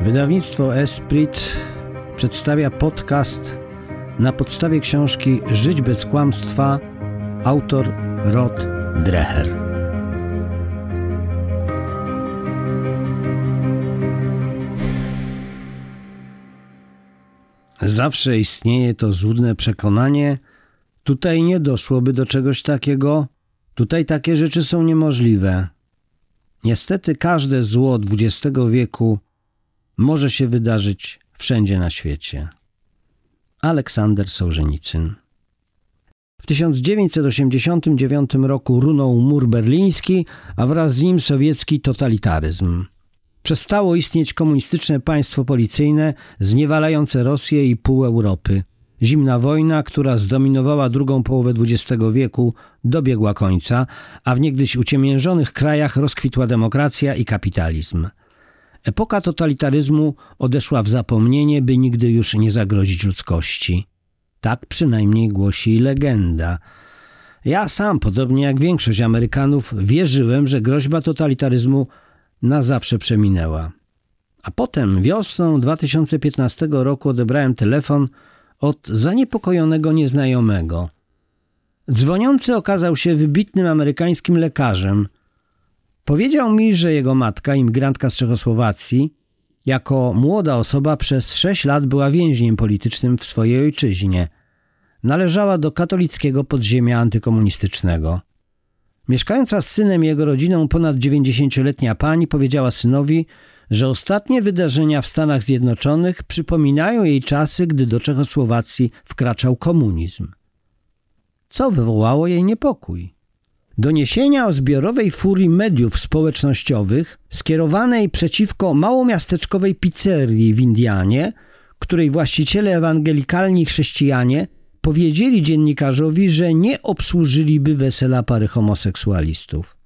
Wydawnictwo Esprit przedstawia podcast na podstawie książki Żyć bez kłamstwa, autor Rod Dreher. Zawsze istnieje to złudne przekonanie, tutaj nie doszłoby do czegoś takiego, tutaj takie rzeczy są niemożliwe. Niestety każde zło XX wieku może się wydarzyć wszędzie na świecie. Aleksander Sołżenicyn w 1989 roku runął mur berliński, a wraz z nim sowiecki totalitaryzm. Przestało istnieć komunistyczne państwo policyjne zniewalające Rosję i pół Europy. Zimna wojna, która zdominowała drugą połowę XX wieku, dobiegła końca, a w niegdyś uciemiężonych krajach rozkwitła demokracja i kapitalizm. Epoka totalitaryzmu odeszła w zapomnienie, by nigdy już nie zagrozić ludzkości. Tak przynajmniej głosi legenda. Ja sam, podobnie jak większość Amerykanów, wierzyłem, że groźba totalitaryzmu na zawsze przeminęła. A potem wiosną 2015 roku odebrałem telefon od zaniepokojonego nieznajomego. Dzwoniący okazał się wybitnym amerykańskim lekarzem. Powiedział mi, że jego matka, imigrantka z Czechosłowacji, jako młoda osoba przez sześć lat była więźniem politycznym w swojej ojczyźnie. Należała do katolickiego podziemia antykomunistycznego. Mieszkająca z synem i jego rodziną ponad 90-letnia pani powiedziała synowi, że ostatnie wydarzenia w Stanach Zjednoczonych przypominają jej czasy, gdy do Czechosłowacji wkraczał komunizm. Co wywołało jej niepokój? Doniesienia o zbiorowej furii mediów społecznościowych skierowanej przeciwko małomiasteczkowej pizzerii w Indianie, której właściciele ewangelikalni chrześcijanie powiedzieli dziennikarzowi, że nie obsłużyliby wesela pary homoseksualistów.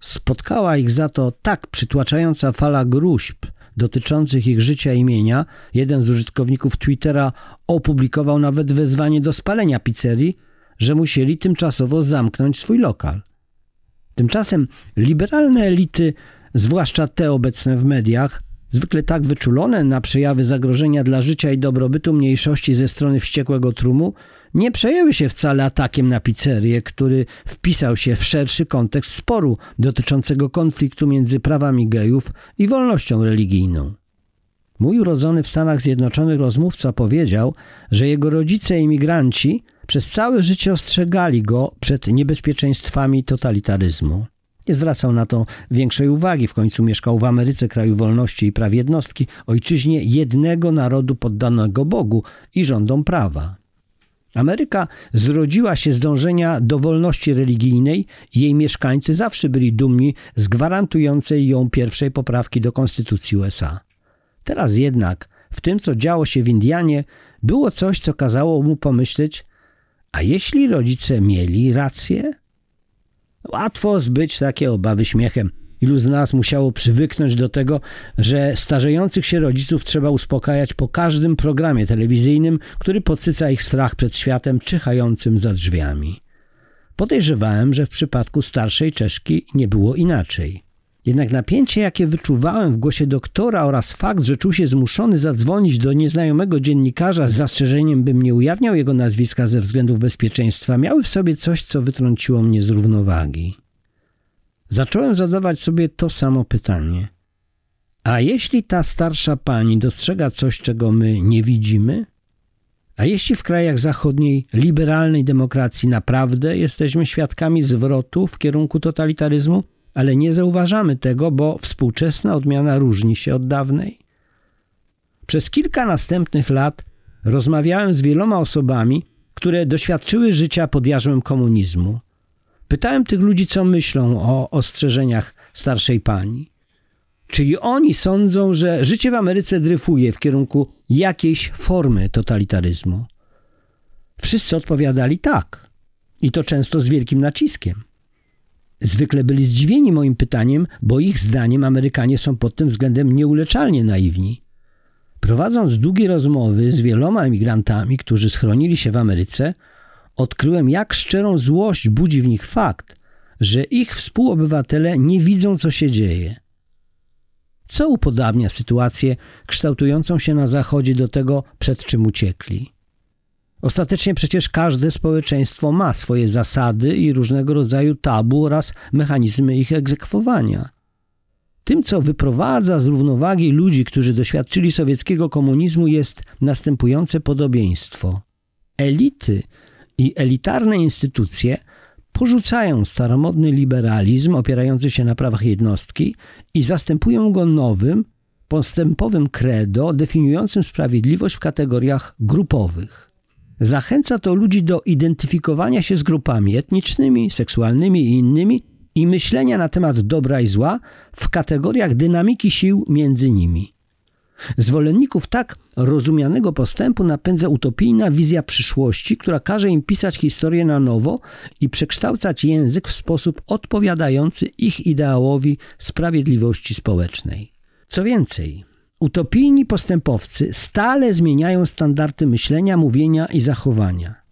Spotkała ich za to tak przytłaczająca fala gruźb dotyczących ich życia i imienia. Jeden z użytkowników Twittera opublikował nawet wezwanie do spalenia pizzerii, że musieli tymczasowo zamknąć swój lokal. Tymczasem liberalne elity, zwłaszcza te obecne w mediach, zwykle tak wyczulone na przejawy zagrożenia dla życia i dobrobytu mniejszości ze strony wściekłego trumu, nie przejęły się wcale atakiem na pizzerię, który wpisał się w szerszy kontekst sporu dotyczącego konfliktu między prawami gejów i wolnością religijną. Mój urodzony w Stanach Zjednoczonych rozmówca powiedział, że jego rodzice imigranci przez całe życie ostrzegali go przed niebezpieczeństwami totalitaryzmu. Nie zwracał na to większej uwagi, w końcu mieszkał w Ameryce, kraju wolności i praw jednostki, ojczyźnie jednego narodu poddanego Bogu i rządom prawa. Ameryka zrodziła się z dążenia do wolności religijnej i jej mieszkańcy zawsze byli dumni z gwarantującej ją pierwszej poprawki do Konstytucji USA. Teraz jednak w tym, co działo się w Indianie, było coś, co kazało mu pomyśleć, a jeśli rodzice mieli rację? Łatwo zbyć takie obawy śmiechem. Ilu z nas musiało przywyknąć do tego, że starzejących się rodziców trzeba uspokajać po każdym programie telewizyjnym, który podsyca ich strach przed światem czyhającym za drzwiami. Podejrzewałem, że w przypadku starszej Czeszki nie było inaczej. Jednak napięcie, jakie wyczuwałem w głosie doktora oraz fakt, że czuł się zmuszony zadzwonić do nieznajomego dziennikarza z zastrzeżeniem, bym nie ujawniał jego nazwiska ze względów bezpieczeństwa, miały w sobie coś, co wytrąciło mnie z równowagi. Zacząłem zadawać sobie to samo pytanie. A jeśli ta starsza pani dostrzega coś, czego my nie widzimy? A jeśli w krajach zachodniej liberalnej demokracji naprawdę jesteśmy świadkami zwrotu w kierunku totalitaryzmu, ale nie zauważamy tego, bo współczesna odmiana różni się od dawnej? Przez kilka następnych lat rozmawiałem z wieloma osobami, które doświadczyły życia pod jarzmem komunizmu. Pytałem tych ludzi, co myślą o ostrzeżeniach starszej pani. Czy i oni sądzą, że życie w Ameryce dryfuje w kierunku jakiejś formy totalitaryzmu? Wszyscy odpowiadali tak. I to często z wielkim naciskiem. Zwykle byli zdziwieni moim pytaniem, bo ich zdaniem Amerykanie są pod tym względem nieuleczalnie naiwni. Prowadząc długie rozmowy z wieloma emigrantami, którzy schronili się w Ameryce, odkryłem, jak szczerą złość budzi w nich fakt, że ich współobywatele nie widzą, co się dzieje. Co upodabnia sytuację kształtującą się na Zachodzie do tego, przed czym uciekli? Ostatecznie przecież każde społeczeństwo ma swoje zasady i różnego rodzaju tabu oraz mechanizmy ich egzekwowania. Tym, co wyprowadza z równowagi ludzi, którzy doświadczyli sowieckiego komunizmu, jest następujące podobieństwo. Elity i elitarne instytucje porzucają staromodny liberalizm opierający się na prawach jednostki i zastępują go nowym, postępowym credo definiującym sprawiedliwość w kategoriach grupowych. Zachęca to ludzi do identyfikowania się z grupami etnicznymi, seksualnymi i innymi i myślenia na temat dobra i zła w kategoriach dynamiki sił między nimi. Zwolenników tak rozumianego postępu napędza utopijna wizja przyszłości, która każe im pisać historię na nowo i przekształcać język w sposób odpowiadający ich ideałowi sprawiedliwości społecznej. Co więcej, utopijni postępowcy stale zmieniają standardy myślenia, mówienia i zachowania.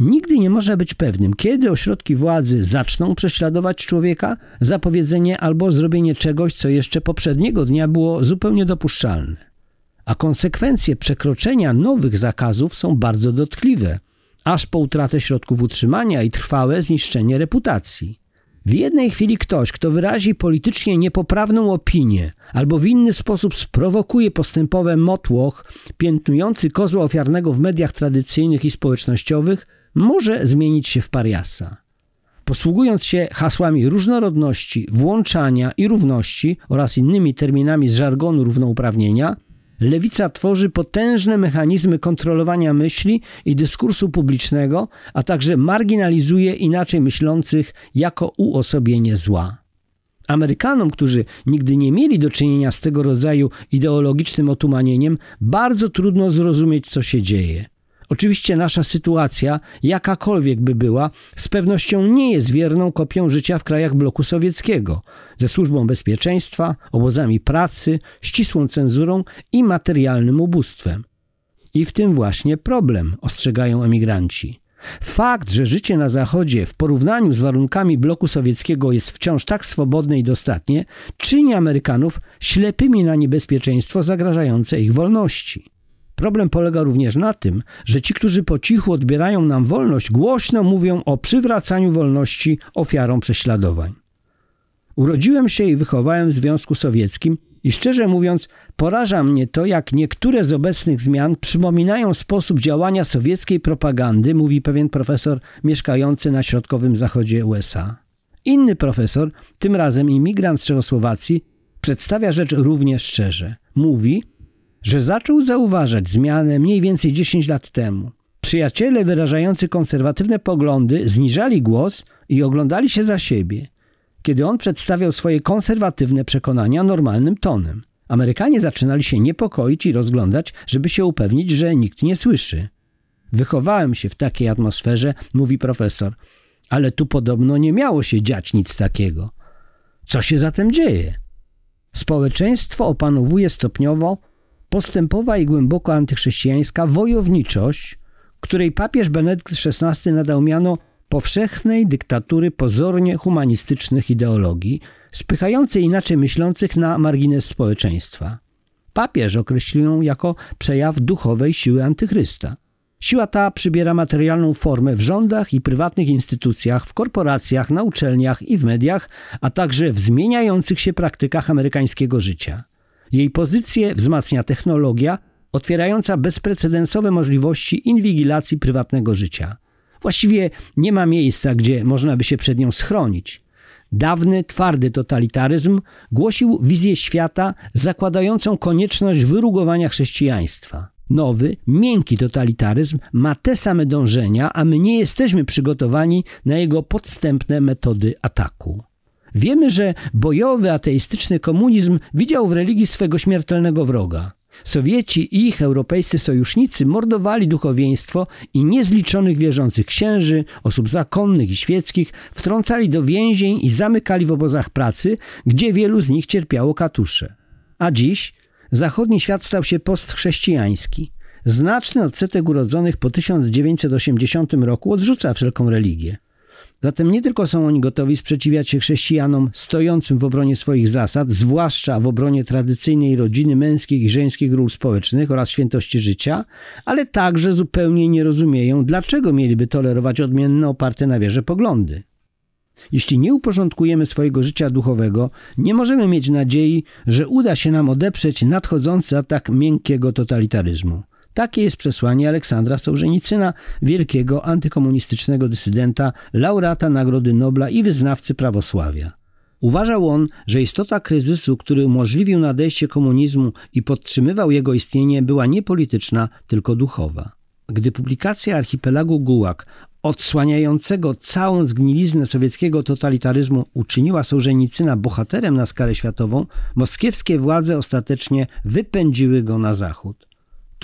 Nigdy nie można być pewnym, kiedy ośrodki władzy zaczną prześladować człowieka za powiedzenie albo zrobienie czegoś, co jeszcze poprzedniego dnia było zupełnie dopuszczalne. A konsekwencje przekroczenia nowych zakazów są bardzo dotkliwe, aż po utratę środków utrzymania i trwałe zniszczenie reputacji. W jednej chwili ktoś, kto wyrazi politycznie niepoprawną opinię albo w inny sposób sprowokuje postępowe motłoch piętnujący kozła ofiarnego w mediach tradycyjnych i społecznościowych, może zmienić się w pariasa. Posługując się hasłami różnorodności, włączania i równości oraz innymi terminami z żargonu równouprawnienia, lewica tworzy potężne mechanizmy kontrolowania myśli i dyskursu publicznego, a także marginalizuje inaczej myślących jako uosobienie zła. Amerykanom, którzy nigdy nie mieli do czynienia z tego rodzaju ideologicznym otumanieniem, bardzo trudno zrozumieć, co się dzieje. Oczywiście nasza sytuacja, jakakolwiek by była, z pewnością nie jest wierną kopią życia w krajach bloku sowieckiego, ze służbą bezpieczeństwa, obozami pracy, ścisłą cenzurą i materialnym ubóstwem. I w tym właśnie problem, ostrzegają emigranci. Fakt, że życie na Zachodzie w porównaniu z warunkami bloku sowieckiego jest wciąż tak swobodne i dostatnie, czyni Amerykanów ślepymi na niebezpieczeństwo zagrażające ich wolności. Problem polega również na tym, że ci, którzy po cichu odbierają nam wolność, głośno mówią o przywracaniu wolności ofiarom prześladowań. Urodziłem się i wychowałem w Związku Sowieckim i szczerze mówiąc, poraża mnie to, jak niektóre z obecnych zmian przypominają sposób działania sowieckiej propagandy, mówi pewien profesor mieszkający na środkowym zachodzie USA. Inny profesor, tym razem imigrant z Czechosłowacji, przedstawia rzecz równie szczerze. Mówi, że zaczął zauważać zmianę mniej więcej 10 lat temu. Przyjaciele wyrażający konserwatywne poglądy zniżali głos i oglądali się za siebie, kiedy on przedstawiał swoje konserwatywne przekonania normalnym tonem. Amerykanie zaczynali się niepokoić i rozglądać, żeby się upewnić, że nikt nie słyszy. Wychowałem się w takiej atmosferze, mówi profesor, ale tu podobno nie miało się dziać nic takiego. Co się zatem dzieje? Społeczeństwo opanowuje stopniowo postępowa i głęboko antychrześcijańska wojowniczość, której papież Benedykt XVI nadał miano powszechnej dyktatury pozornie humanistycznych ideologii, spychającej inaczej myślących na margines społeczeństwa. Papież określił ją jako przejaw duchowej siły antychrysta. Siła ta przybiera materialną formę w rządach i prywatnych instytucjach, w korporacjach, na uczelniach i w mediach, a także w zmieniających się praktykach amerykańskiego życia. Jej pozycję wzmacnia technologia otwierająca bezprecedensowe możliwości inwigilacji prywatnego życia. Właściwie nie ma miejsca, gdzie można by się przed nią schronić. Dawny, twardy totalitaryzm głosił wizję świata zakładającą konieczność wyrugowania chrześcijaństwa. Nowy, miękki totalitaryzm ma te same dążenia, a my nie jesteśmy przygotowani na jego podstępne metody ataku. Wiemy, że bojowy ateistyczny komunizm widział w religii swego śmiertelnego wroga. Sowieci i ich europejscy sojusznicy mordowali duchowieństwo i niezliczonych wierzących księży, osób zakonnych i świeckich wtrącali do więzień i zamykali w obozach pracy, gdzie wielu z nich cierpiało katusze. A dziś zachodni świat stał się postchrześcijański. Znaczny odsetek urodzonych po 1980 roku odrzuca wszelką religię. Zatem nie tylko są oni gotowi sprzeciwiać się chrześcijanom stojącym w obronie swoich zasad, zwłaszcza w obronie tradycyjnej rodziny męskich i żeńskich ról społecznych oraz świętości życia, ale także zupełnie nie rozumieją, dlaczego mieliby tolerować odmienne oparte na wierze poglądy. Jeśli nie uporządkujemy swojego życia duchowego, nie możemy mieć nadziei, że uda się nam odeprzeć nadchodzący atak miękkiego totalitaryzmu. Takie jest przesłanie Aleksandra Sołżenicyna, wielkiego antykomunistycznego dysydenta, laureata Nagrody Nobla i wyznawcy prawosławia. Uważał on, że istota kryzysu, który umożliwił nadejście komunizmu i podtrzymywał jego istnienie, była nie polityczna, tylko duchowa. Gdy publikacja archipelagu Gułak odsłaniającego całą zgniliznę sowieckiego totalitaryzmu uczyniła Sołżenicyna bohaterem na skalę światową, moskiewskie władze ostatecznie wypędziły go na zachód.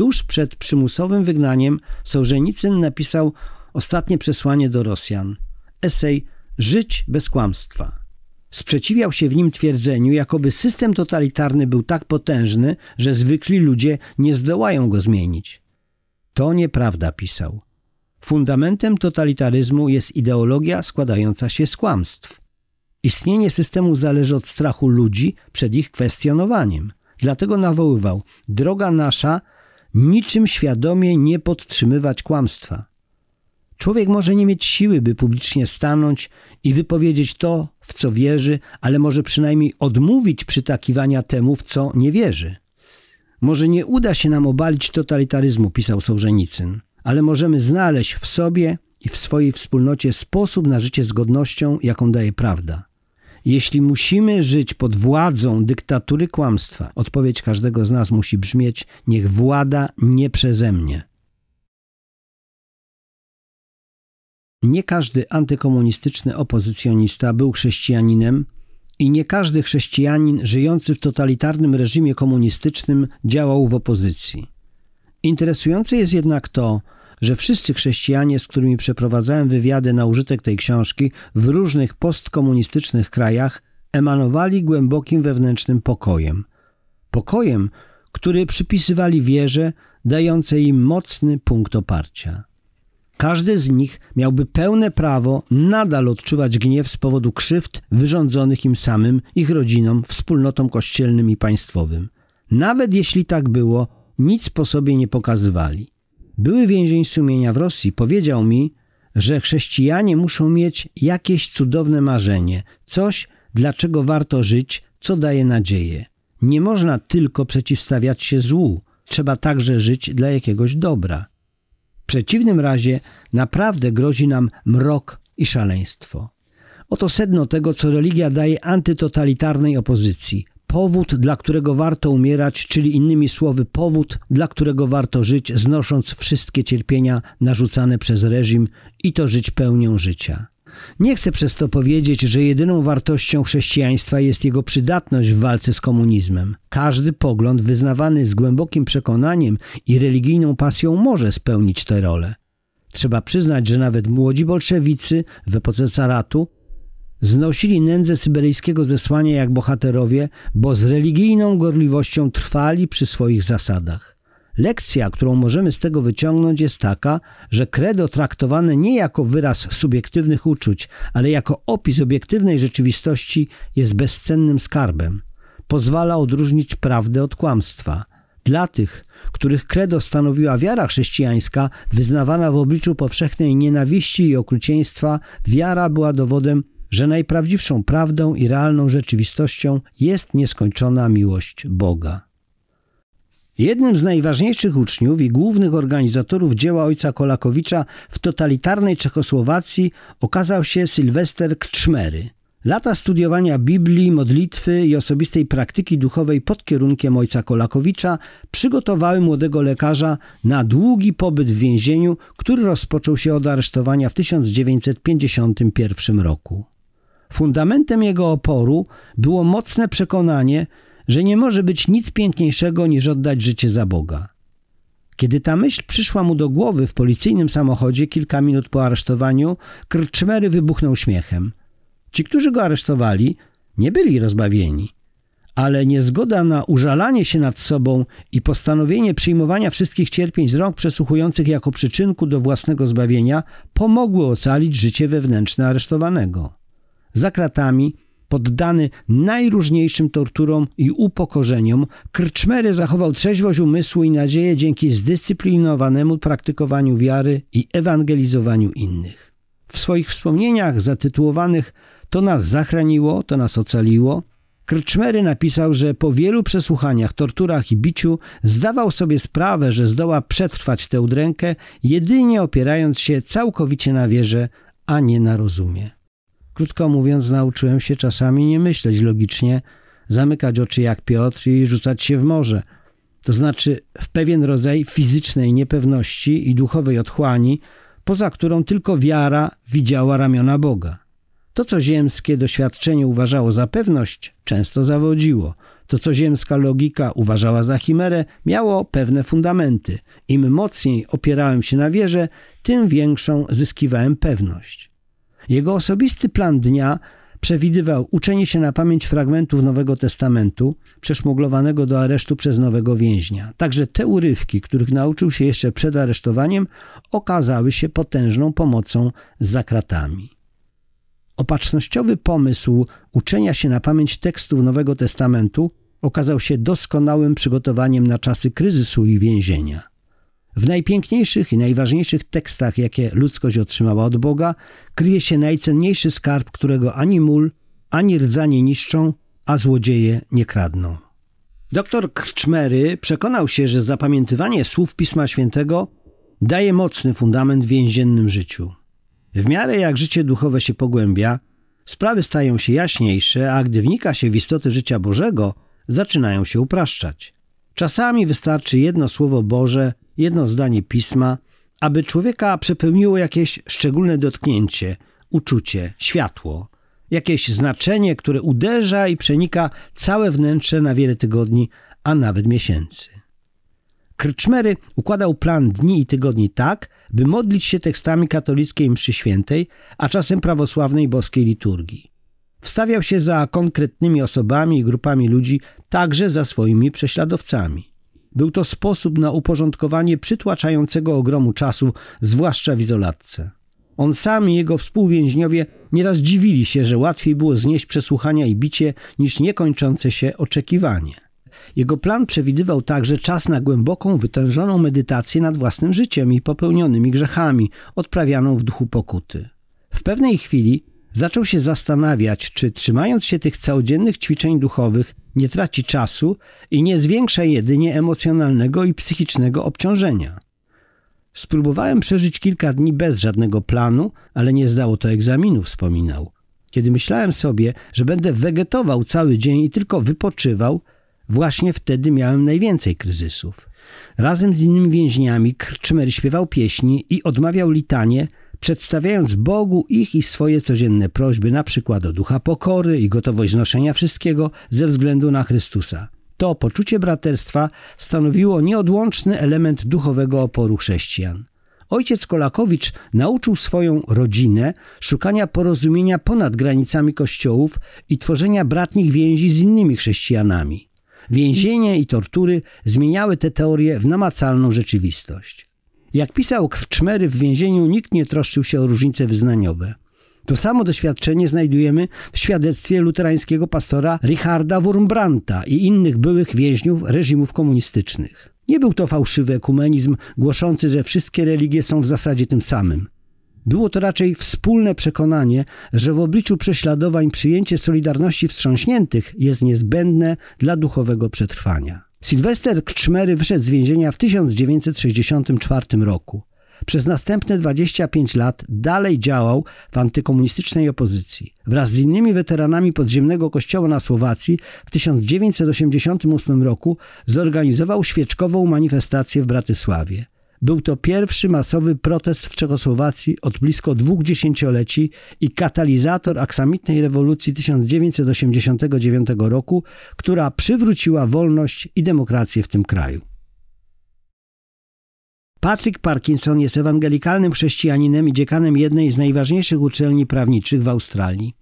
Tuż przed przymusowym wygnaniem Sołżenicyn napisał ostatnie przesłanie do Rosjan. Esej Żyć bez kłamstwa. Sprzeciwiał się w nim twierdzeniu, jakoby system totalitarny był tak potężny, że zwykli ludzie nie zdołają go zmienić. To nieprawda, pisał. Fundamentem totalitaryzmu jest ideologia składająca się z kłamstw. Istnienie systemu zależy od strachu ludzi przed ich kwestionowaniem. Dlatego nawoływał: Droga nasza niczym świadomie nie podtrzymywać kłamstwa. Człowiek może nie mieć siły, by publicznie stanąć i wypowiedzieć to, w co wierzy, ale może przynajmniej odmówić przytakiwania temu, w co nie wierzy. Może nie uda się nam obalić totalitaryzmu, pisał Sołżenicyn, ale możemy znaleźć w sobie i w swojej wspólnocie sposób na życie z godnością, jaką daje prawda. Jeśli musimy żyć pod władzą dyktatury kłamstwa, odpowiedź każdego z nas musi brzmieć: niech włada nie przeze mnie. Nie każdy antykomunistyczny opozycjonista był chrześcijaninem i nie każdy chrześcijanin żyjący w totalitarnym reżimie komunistycznym działał w opozycji. Interesujące jest jednak to, że wszyscy chrześcijanie, z którymi przeprowadzałem wywiady na użytek tej książki w różnych postkomunistycznych krajach, emanowali głębokim wewnętrznym pokojem. Pokojem, który przypisywali wierze, dającej im mocny punkt oparcia. Każdy z nich miałby pełne prawo nadal odczuwać gniew z powodu krzywd wyrządzonych im samym, ich rodzinom, wspólnotom kościelnym i państwowym. Nawet jeśli tak było, nic po sobie nie pokazywali. Były więzień sumienia w Rosji powiedział mi, że chrześcijanie muszą mieć jakieś cudowne marzenie, coś, dlaczego warto żyć, co daje nadzieję. Nie można tylko przeciwstawiać się złu, trzeba także żyć dla jakiegoś dobra. W przeciwnym razie naprawdę grozi nam mrok i szaleństwo. Oto sedno tego, co religia daje antytotalitarnej opozycji powód, dla którego warto umierać, czyli innymi słowy, powód, dla którego warto żyć, znosząc wszystkie cierpienia narzucane przez reżim i to żyć pełnią życia. Nie chcę przez to powiedzieć, że jedyną wartością chrześcijaństwa jest jego przydatność w walce z komunizmem. Każdy pogląd wyznawany z głębokim przekonaniem i religijną pasją może spełnić tę rolę. Trzeba przyznać, że nawet młodzi bolszewicy w epoce caratu Znosili nędzę syberyjskiego zesłania jak bohaterowie, bo z religijną gorliwością trwali przy swoich zasadach. Lekcja, którą możemy z tego wyciągnąć, jest taka, że credo traktowane nie jako wyraz subiektywnych uczuć, ale jako opis obiektywnej rzeczywistości jest bezcennym skarbem. Pozwala odróżnić prawdę od kłamstwa. Dla tych, których credo stanowiła wiara chrześcijańska, wyznawana w obliczu powszechnej nienawiści i okrucieństwa, wiara była dowodem że najprawdziwszą prawdą i realną rzeczywistością jest nieskończona miłość Boga. Jednym z najważniejszych uczniów i głównych organizatorów dzieła ojca Kolakowicza w totalitarnej Czechosłowacji okazał się Sylwester Kczmery. Lata studiowania Biblii, modlitwy i osobistej praktyki duchowej pod kierunkiem ojca Kolakowicza przygotowały młodego lekarza na długi pobyt w więzieniu, który rozpoczął się od aresztowania w 1951 roku. Fundamentem jego oporu było mocne przekonanie, że nie może być nic piękniejszego niż oddać życie za Boga. Kiedy ta myśl przyszła mu do głowy w policyjnym samochodzie kilka minut po aresztowaniu, Krczmery wybuchnął śmiechem. Ci, którzy go aresztowali, nie byli rozbawieni. ale niezgoda na użalanie się nad sobą i postanowienie przyjmowania wszystkich cierpień z rąk przesłuchujących jako przyczynku do własnego zbawienia pomogły ocalić życie wewnętrzne aresztowanego. Za kratami, poddany najróżniejszym torturom i upokorzeniom, Krczmery zachował trzeźwość umysłu i nadzieję dzięki zdyscyplinowanemu praktykowaniu wiary i ewangelizowaniu innych. W swoich wspomnieniach zatytułowanych To nas zachraniło, to nas ocaliło, Krczmery napisał, że po wielu przesłuchaniach, torturach i biciu zdawał sobie sprawę, że zdoła przetrwać tę udrękę, jedynie opierając się całkowicie na wierze, a nie na rozumie. Krótko mówiąc, nauczyłem się czasami nie myśleć logicznie, zamykać oczy jak Piotr i rzucać się w morze. To znaczy w pewien rodzaj fizycznej niepewności i duchowej otchłani, poza którą tylko wiara widziała ramiona Boga. To, co ziemskie doświadczenie uważało za pewność, często zawodziło. To, co ziemska logika uważała za chimerę, miało pewne fundamenty. Im mocniej opierałem się na wierze, tym większą zyskiwałem pewność. Jego osobisty plan dnia przewidywał uczenie się na pamięć fragmentów Nowego Testamentu, przeszmuglowanego do aresztu przez nowego więźnia. Także te urywki, których nauczył się jeszcze przed aresztowaniem, okazały się potężną pomocą za kratami. Opatrznościowy pomysł uczenia się na pamięć tekstów Nowego Testamentu okazał się doskonałym przygotowaniem na czasy kryzysu i więzienia. W najpiękniejszych i najważniejszych tekstach, jakie ludzkość otrzymała od Boga, kryje się najcenniejszy skarb, którego ani mól, ani rdza nie niszczą, a złodzieje nie kradną. Doktor Krczmery przekonał się, że zapamiętywanie słów Pisma Świętego daje mocny fundament w więziennym życiu. W miarę jak życie duchowe się pogłębia, sprawy stają się jaśniejsze, a gdy wnika się w istoty życia Bożego, zaczynają się upraszczać. Czasami wystarczy jedno słowo Boże, jedno zdanie pisma, aby człowieka przepełniło jakieś szczególne dotknięcie, uczucie, światło, jakieś znaczenie, które uderza i przenika całe wnętrze na wiele tygodni, a nawet miesięcy. Krczmery układał plan dni i tygodni tak, by modlić się tekstami katolickiej mszy świętej, a czasem prawosławnej boskiej liturgii. Wstawiał się za konkretnymi osobami i grupami ludzi, także za swoimi prześladowcami. Był to sposób na uporządkowanie przytłaczającego ogromu czasu, zwłaszcza w izolatce. On sam i jego współwięźniowie nieraz dziwili się, że łatwiej było znieść przesłuchania i bicie niż niekończące się oczekiwanie. Jego plan przewidywał także czas na głęboką, wytężoną medytację nad własnym życiem i popełnionymi grzechami, odprawianą w duchu pokuty. W pewnej chwili zaczął się zastanawiać, czy trzymając się tych całodziennych ćwiczeń duchowych, nie traci czasu i nie zwiększa jedynie emocjonalnego i psychicznego obciążenia. Spróbowałem przeżyć kilka dni bez żadnego planu, ale nie zdało to egzaminu, wspominał. Kiedy myślałem sobie, że będę wegetował cały dzień i tylko wypoczywał, Właśnie wtedy miałem najwięcej kryzysów. Razem z innymi więźniami Krczmer śpiewał pieśni i odmawiał litanie, przedstawiając Bogu ich i swoje codzienne prośby, na przykład o ducha pokory i gotowość znoszenia wszystkiego ze względu na Chrystusa. To poczucie braterstwa stanowiło nieodłączny element duchowego oporu chrześcijan. Ojciec Kolakowicz nauczył swoją rodzinę szukania porozumienia ponad granicami kościołów i tworzenia bratnich więzi z innymi chrześcijanami. Więzienie i tortury zmieniały te teorie w namacalną rzeczywistość. Jak pisał Krczmery, w więzieniu nikt nie troszczył się o różnice wyznaniowe. To samo doświadczenie znajdujemy w świadectwie luterańskiego pastora Richarda Wurmbrandta i innych byłych więźniów reżimów komunistycznych. Nie był to fałszywy ekumenizm głoszący, że wszystkie religie są w zasadzie tym samym. Było to raczej wspólne przekonanie, że w obliczu prześladowań przyjęcie solidarności wstrząśniętych jest niezbędne dla duchowego przetrwania. Sylwester Krzmery wyszedł z więzienia w 1964 roku. Przez następne 25 lat dalej działał w antykomunistycznej opozycji. Wraz z innymi weteranami podziemnego kościoła na Słowacji w 1988 roku zorganizował świeczkową manifestację w Bratysławie. Był to pierwszy masowy protest w Czechosłowacji od blisko dwóch dziesięcioleci i katalizator aksamitnej rewolucji 1989 roku, która przywróciła wolność i demokrację w tym kraju. Patrick Parkinson jest ewangelikalnym chrześcijaninem i dziekanem jednej z najważniejszych uczelni prawniczych w Australii.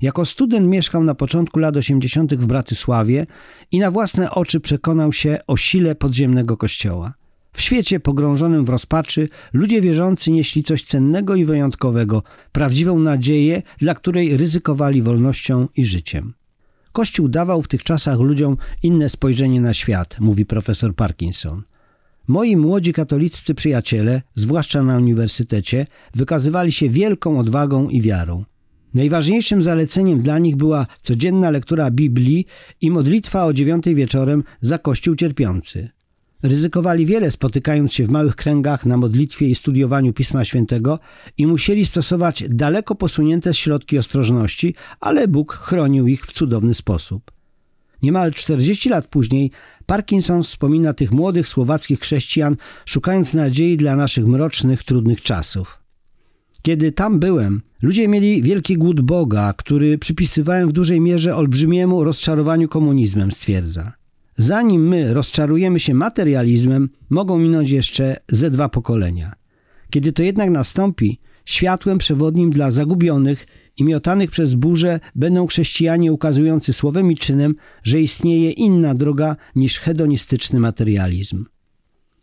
Jako student mieszkał na początku lat 80. w Bratysławie i na własne oczy przekonał się o sile podziemnego kościoła. W świecie pogrążonym w rozpaczy ludzie wierzący nieśli coś cennego i wyjątkowego, prawdziwą nadzieję, dla której ryzykowali wolnością i życiem. Kościół dawał w tych czasach ludziom inne spojrzenie na świat, mówi profesor Parkinson. Moi młodzi katoliccy przyjaciele, zwłaszcza na uniwersytecie, wykazywali się wielką odwagą i wiarą. Najważniejszym zaleceniem dla nich była codzienna lektura Biblii i modlitwa o dziewiątej wieczorem za Kościół cierpiący. Ryzykowali wiele, spotykając się w małych kręgach na modlitwie i studiowaniu Pisma Świętego i musieli stosować daleko posunięte środki ostrożności, ale Bóg chronił ich w cudowny sposób. Niemal 40 lat później Parkinson wspomina tych młodych słowackich chrześcijan, szukając nadziei dla naszych mrocznych, trudnych czasów. Kiedy tam byłem, ludzie mieli wielki głód Boga, który przypisywałem w dużej mierze olbrzymiemu rozczarowaniu komunizmem, stwierdza. Zanim my rozczarujemy się materializmem, mogą minąć jeszcze ze dwa pokolenia. Kiedy to jednak nastąpi, światłem przewodnim dla zagubionych i miotanych przez burzę będą chrześcijanie ukazujący słowem i czynem, że istnieje inna droga niż hedonistyczny materializm.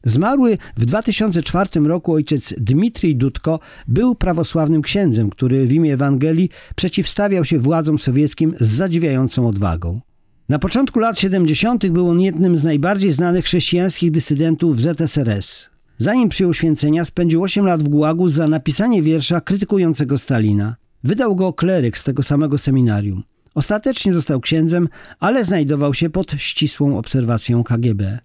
Zmarły w 2004 roku ojciec Dmitrij Dudko był prawosławnym księdzem, który w imię Ewangelii przeciwstawiał się władzom sowieckim z zadziwiającą odwagą. Na początku lat 70. był on jednym z najbardziej znanych chrześcijańskich dysydentów ZSRS. Zanim przyjął święcenia, spędził 8 lat w Gułagu za napisanie wiersza krytykującego Stalina. Wydał go kleryk z tego samego seminarium. Ostatecznie został księdzem, ale znajdował się pod ścisłą obserwacją KGB.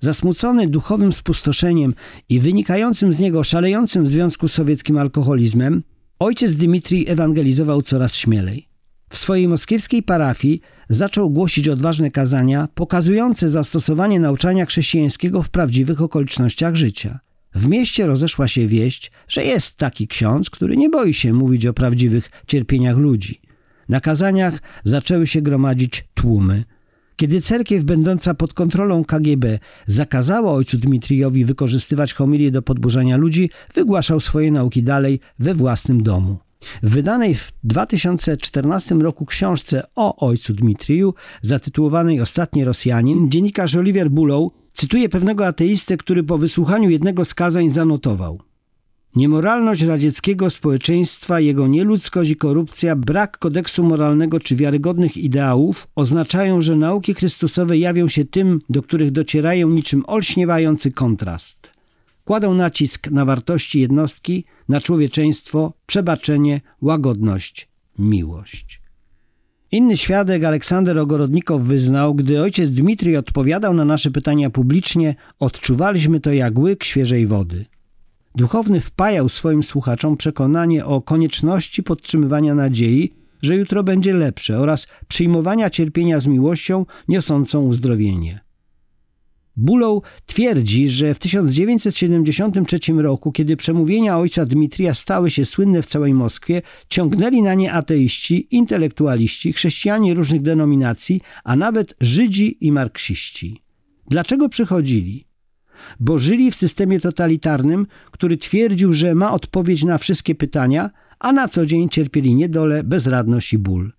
Zasmucony duchowym spustoszeniem i wynikającym z niego szalejącym w związku z sowieckim alkoholizmem, ojciec Dmitrij ewangelizował coraz śmielej. W swojej moskiewskiej parafii zaczął głosić odważne kazania pokazujące zastosowanie nauczania chrześcijańskiego w prawdziwych okolicznościach życia. W mieście rozeszła się wieść, że jest taki ksiądz, który nie boi się mówić o prawdziwych cierpieniach ludzi. Na kazaniach zaczęły się gromadzić tłumy. Kiedy cerkiew będąca pod kontrolą KGB zakazała ojcu Dmitrijowi wykorzystywać homilię do podburzania ludzi, wygłaszał swoje nauki dalej we własnym domu. W wydanej w 2014 roku książce o ojcu Dmitriju, zatytułowanej Ostatni Rosjanin, dziennikarz Oliver Bulow cytuje pewnego ateistę, który po wysłuchaniu jednego z kazań zanotował. Niemoralność radzieckiego społeczeństwa, jego nieludzkość i korupcja, brak kodeksu moralnego czy wiarygodnych ideałów oznaczają, że nauki Chrystusowe jawią się tym, do których docierają niczym olśniewający kontrast. Kładą nacisk na wartości jednostki, na człowieczeństwo, przebaczenie, łagodność, miłość. Inny świadek, Aleksander Ogorodnikow, wyznał, gdy ojciec Dmitrij odpowiadał na nasze pytania publicznie, odczuwaliśmy to jak łyk świeżej wody. Duchowny wpajał swoim słuchaczom przekonanie o konieczności podtrzymywania nadziei, że jutro będzie lepsze oraz przyjmowania cierpienia z miłością niosącą uzdrowienie. Bulow twierdzi, że w 1973 roku, kiedy przemówienia ojca Dmitrija stały się słynne w całej Moskwie, ciągnęli na nie ateiści, intelektualiści, chrześcijanie różnych denominacji, a nawet Żydzi i marksiści. Dlaczego przychodzili? Bo żyli w systemie totalitarnym, który twierdził, że ma odpowiedź na wszystkie pytania, a na co dzień cierpieli niedolę, bezradność i ból.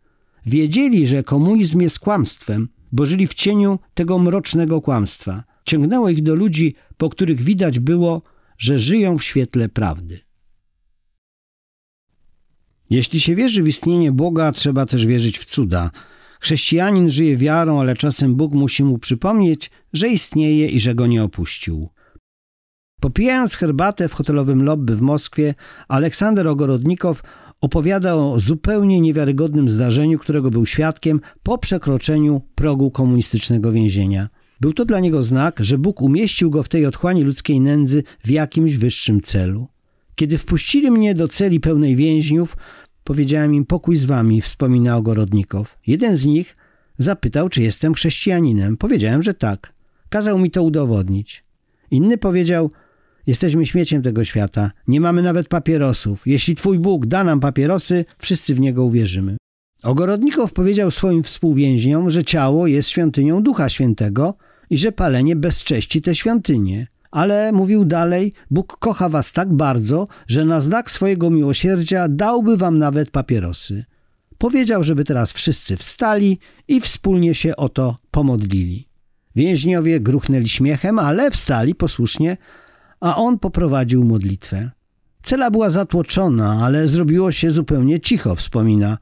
Wiedzieli, że komunizm jest kłamstwem, bo żyli w cieniu tego mrocznego kłamstwa. Ciągnęło ich do ludzi, po których widać było, że żyją w świetle prawdy. Jeśli się wierzy w istnienie Boga, trzeba też wierzyć w cuda. Chrześcijanin żyje wiarą, ale czasem Bóg musi mu przypomnieć, że istnieje i że go nie opuścił. Popijając herbatę w hotelowym lobby w Moskwie, Aleksander Ogorodnikow opowiada o zupełnie niewiarygodnym zdarzeniu, którego był świadkiem po przekroczeniu progu komunistycznego więzienia. Był to dla niego znak, że Bóg umieścił go w tej otchłani ludzkiej nędzy w jakimś wyższym celu. Kiedy wpuścili mnie do celi pełnej więźniów, powiedziałem im pokój z wami, wspomina Ogorodnikow. Jeden z nich zapytał, czy jestem chrześcijaninem. Powiedziałem, że tak. Kazał mi to udowodnić. Inny powiedział, Jesteśmy śmieciem tego świata. Nie mamy nawet papierosów. Jeśli Twój Bóg da nam papierosy, wszyscy w Niego uwierzymy. Ogorodnikow powiedział swoim współwięźniom, że ciało jest świątynią Ducha Świętego i że palenie bezcześci tę świątynię. Ale mówił dalej, Bóg kocha was tak bardzo, że na znak swojego miłosierdzia dałby wam nawet papierosy. Powiedział, żeby teraz wszyscy wstali i wspólnie się o to pomodlili. Więźniowie gruchnęli śmiechem, ale wstali posłusznie, a on poprowadził modlitwę. Cela była zatłoczona, ale zrobiło się zupełnie cicho, wspomina.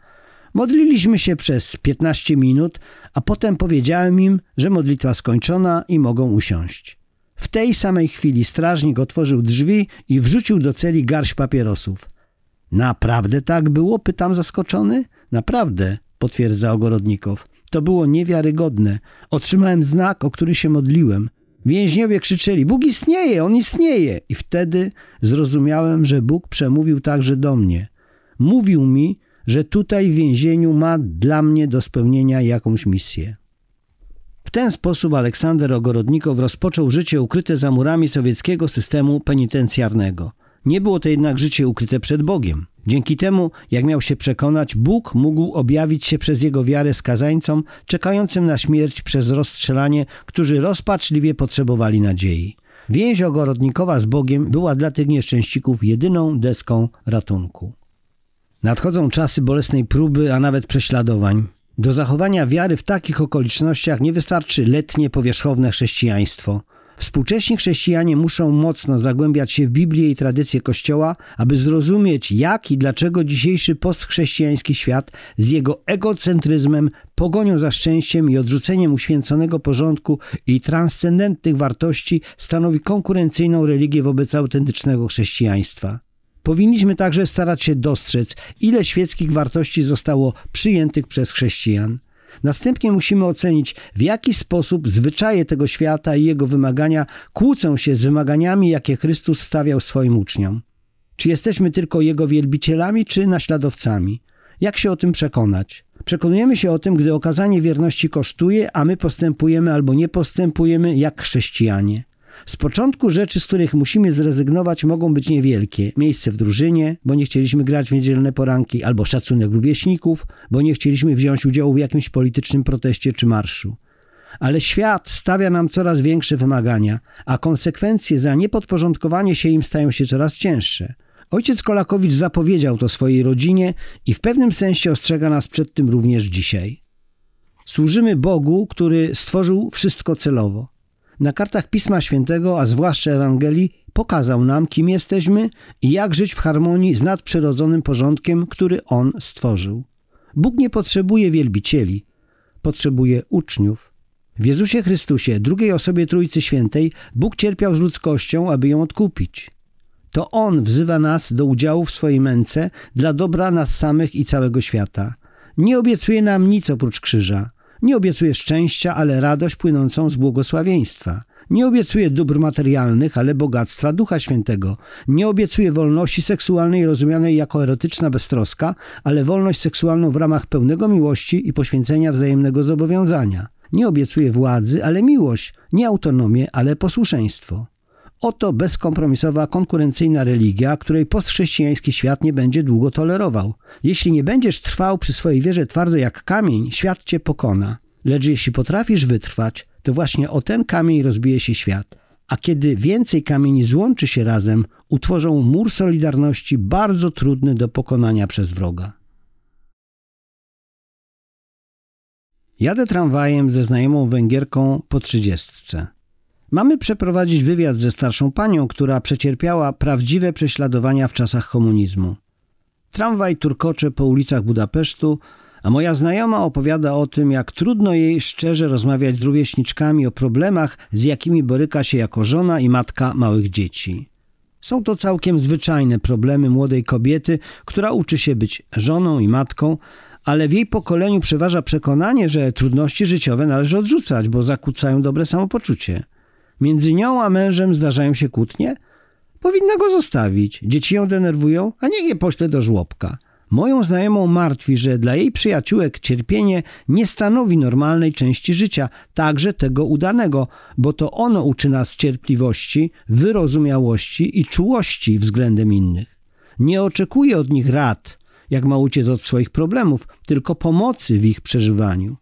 Modliliśmy się przez 15 minut, a potem powiedziałem im, że modlitwa skończona i mogą usiąść. W tej samej chwili strażnik otworzył drzwi i wrzucił do celi garść papierosów. Naprawdę tak było? pytam zaskoczony. Naprawdę, potwierdza Ogorodnikow. To było niewiarygodne. Otrzymałem znak, o który się modliłem. Więźniowie krzyczeli: Bóg istnieje, on istnieje! I wtedy zrozumiałem, że Bóg przemówił także do mnie. Mówił mi, że tutaj w więzieniu ma dla mnie do spełnienia jakąś misję. W ten sposób Aleksander Ogorodnikow rozpoczął życie ukryte za murami sowieckiego systemu penitencjarnego. Nie było to jednak życie ukryte przed Bogiem. Dzięki temu, jak miał się przekonać, Bóg mógł objawić się przez jego wiarę skazańcom czekającym na śmierć przez rozstrzelanie, którzy rozpaczliwie potrzebowali nadziei. Więź ogorodnikowa z Bogiem była dla tych nieszczęścików jedyną deską ratunku. Nadchodzą czasy bolesnej próby, a nawet prześladowań. Do zachowania wiary w takich okolicznościach nie wystarczy letnie, powierzchowne chrześcijaństwo. Współcześni chrześcijanie muszą mocno zagłębiać się w Biblię i tradycję Kościoła, aby zrozumieć, jak i dlaczego dzisiejszy postchrześcijański świat z jego egocentryzmem, pogonią za szczęściem i odrzuceniem uświęconego porządku i transcendentnych wartości stanowi konkurencyjną religię wobec autentycznego chrześcijaństwa. Powinniśmy także starać się dostrzec, ile świeckich wartości zostało przyjętych przez chrześcijan. Następnie musimy ocenić, w jaki sposób zwyczaje tego świata i jego wymagania kłócą się z wymaganiami, jakie Chrystus stawiał swoim uczniom. Czy jesteśmy tylko Jego wielbicielami, czy naśladowcami? Jak się o tym przekonać? Przekonujemy się o tym, gdy okazanie wierności kosztuje, a my postępujemy albo nie postępujemy jak chrześcijanie. Z początku rzeczy, z których musimy zrezygnować, mogą być niewielkie. Miejsce w drużynie, bo nie chcieliśmy grać w niedzielne poranki, albo szacunek rówieśników, bo nie chcieliśmy wziąć udziału w jakimś politycznym proteście czy marszu. Ale świat stawia nam coraz większe wymagania, a konsekwencje za niepodporządkowanie się im stają się coraz cięższe. Ojciec Kolakowicz zapowiedział to swojej rodzinie i w pewnym sensie ostrzega nas przed tym również dzisiaj. Służymy Bogu, który stworzył wszystko celowo. Na kartach Pisma Świętego, a zwłaszcza Ewangelii, pokazał nam, kim jesteśmy i jak żyć w harmonii z nadprzyrodzonym porządkiem, który On stworzył. Bóg nie potrzebuje wielbicieli, potrzebuje uczniów. W Jezusie Chrystusie, drugiej osobie Trójcy Świętej, Bóg cierpiał z ludzkością, aby ją odkupić. To On wzywa nas do udziału w swojej męce dla dobra nas samych i całego świata. Nie obiecuje nam nic oprócz krzyża. Nie obiecuje szczęścia, ale radość płynącą z błogosławieństwa. Nie obiecuje dóbr materialnych, ale bogactwa Ducha Świętego. Nie obiecuje wolności seksualnej rozumianej jako erotyczna beztroska, ale wolność seksualną w ramach pełnego miłości i poświęcenia wzajemnego zobowiązania. Nie obiecuje władzy, ale miłość, nie autonomię, ale posłuszeństwo. Oto bezkompromisowa, konkurencyjna religia, której postchrześcijański świat nie będzie długo tolerował. Jeśli nie będziesz trwał przy swojej wierze twardo jak kamień, świat cię pokona. Lecz jeśli potrafisz wytrwać, to właśnie o ten kamień rozbije się świat. A kiedy więcej kamieni złączy się razem, utworzą mur solidarności bardzo trudny do pokonania przez wroga. Jadę tramwajem ze znajomą Węgierką po trzydziestce. Mamy przeprowadzić wywiad ze starszą panią, która przecierpiała prawdziwe prześladowania w czasach komunizmu. Tramwaj turkocze po ulicach Budapesztu, a moja znajoma opowiada o tym, jak trudno jej szczerze rozmawiać z rówieśniczkami o problemach, z jakimi boryka się jako żona i matka małych dzieci. Są to całkiem zwyczajne problemy młodej kobiety, która uczy się być żoną i matką, ale w jej pokoleniu przeważa przekonanie, że trudności życiowe należy odrzucać, bo zakłócają dobre samopoczucie. Między nią a mężem zdarzają się kłótnie? Powinna go zostawić. Dzieci ją denerwują, a niech je pośle do żłobka. Moją znajomą martwi, że dla jej przyjaciółek cierpienie nie stanowi normalnej części życia, także tego udanego, bo to ono uczy nas cierpliwości, wyrozumiałości i czułości względem innych. Nie oczekuje od nich rad, jak ma uciec od swoich problemów, tylko pomocy w ich przeżywaniu.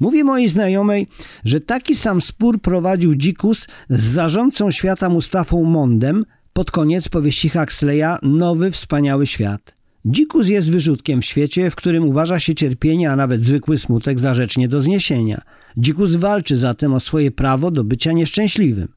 Mówi mojej znajomej, że taki sam spór prowadził Dzikus z zarządcą świata Mustafą Mondem pod koniec powieści Huxleya Nowy Wspaniały Świat. Dzikus jest wyrzutkiem w świecie, w którym uważa się cierpienie, a nawet zwykły smutek za rzecz nie do zniesienia. Dzikus walczy zatem o swoje prawo do bycia nieszczęśliwym.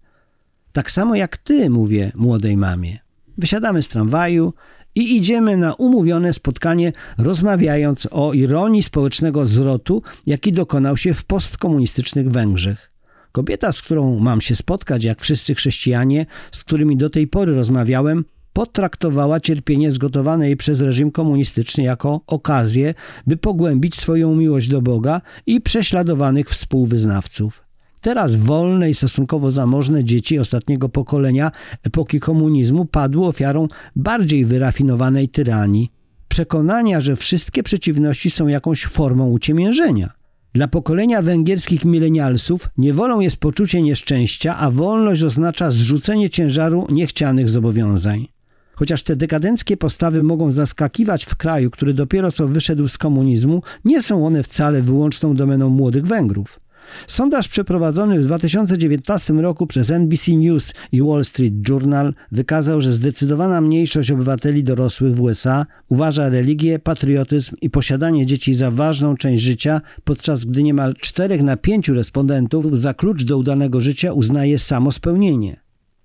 Tak samo jak ty, mówię młodej mamie. Wysiadamy z tramwaju i idziemy na umówione spotkanie, rozmawiając o ironii społecznego zwrotu, jaki dokonał się w postkomunistycznych Węgrzech. Kobieta, z którą mam się spotkać, jak wszyscy chrześcijanie, z którymi do tej pory rozmawiałem, potraktowała cierpienie zgotowane jej przez reżim komunistyczny jako okazję, by pogłębić swoją miłość do Boga i prześladowanych współwyznawców. Teraz wolne i stosunkowo zamożne dzieci ostatniego pokolenia epoki komunizmu padły ofiarą bardziej wyrafinowanej tyranii, przekonania, że wszystkie przeciwności są jakąś formą uciemiężenia. Dla pokolenia węgierskich milenialsów niewolą jest poczucie nieszczęścia, a wolność oznacza zrzucenie ciężaru niechcianych zobowiązań. Chociaż te dekadenckie postawy mogą zaskakiwać w kraju, który dopiero co wyszedł z komunizmu, nie są one wcale wyłączną domeną młodych Węgrów. Sondaż przeprowadzony w 2019 roku przez NBC News i Wall Street Journal wykazał, że zdecydowana mniejszość obywateli dorosłych w USA uważa religię, patriotyzm i posiadanie dzieci za ważną część życia, podczas gdy niemal 4 na 5 respondentów za klucz do udanego życia uznaje samo spełnienie.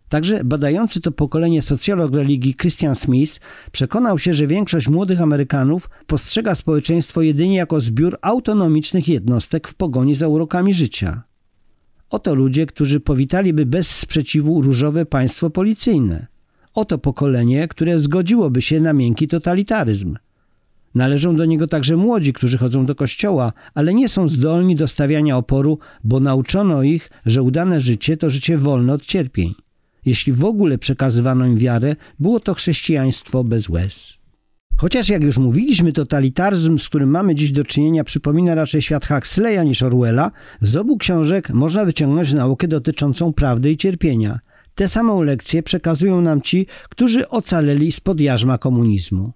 Także badający to pokolenie socjolog religii Christian Smith przekonał się, że większość młodych Amerykanów postrzega społeczeństwo jedynie jako zbiór autonomicznych jednostek w pogoni za urokami życia. Oto ludzie, którzy powitaliby bez sprzeciwu różowe państwo policyjne. Oto pokolenie, które zgodziłoby się na miękki totalitaryzm. Należą do niego także młodzi, którzy chodzą do kościoła, ale nie są zdolni do stawiania oporu, bo nauczono ich, że udane życie to życie wolne od cierpień. Jeśli w ogóle przekazywano im wiarę, było to chrześcijaństwo bez łez. Chociaż jak już mówiliśmy, totalitaryzm, z którym mamy dziś do czynienia, przypomina raczej świat Huxleya niż Orwella, z obu książek można wyciągnąć naukę dotyczącą prawdy i cierpienia. Tę samą lekcję przekazują nam ci, którzy ocaleli spod jarzma komunizmu.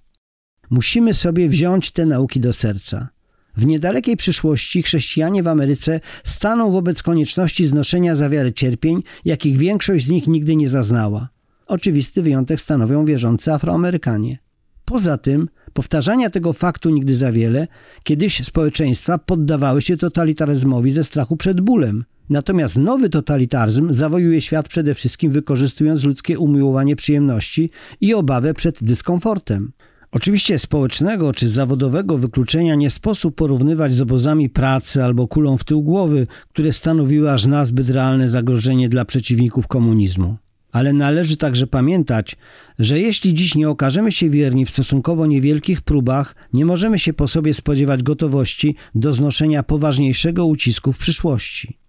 Musimy sobie wziąć te nauki do serca. W niedalekiej przyszłości chrześcijanie w Ameryce staną wobec konieczności znoszenia za wiarę cierpień, jakich większość z nich nigdy nie zaznała. Oczywisty wyjątek stanowią wierzący Afroamerykanie. Poza tym, powtarzania tego faktu nigdy za wiele, kiedyś społeczeństwa poddawały się totalitaryzmowi ze strachu przed bólem. Natomiast nowy totalitaryzm zawojuje świat przede wszystkim wykorzystując ludzkie umiłowanie przyjemności i obawę przed dyskomfortem. Oczywiście społecznego czy zawodowego wykluczenia nie sposób porównywać z obozami pracy albo kulą w tył głowy, które stanowiły aż nazbyt realne zagrożenie dla przeciwników komunizmu. Ale należy także pamiętać, że jeśli dziś nie okażemy się wierni w stosunkowo niewielkich próbach, nie możemy się po sobie spodziewać gotowości do znoszenia poważniejszego ucisku w przyszłości.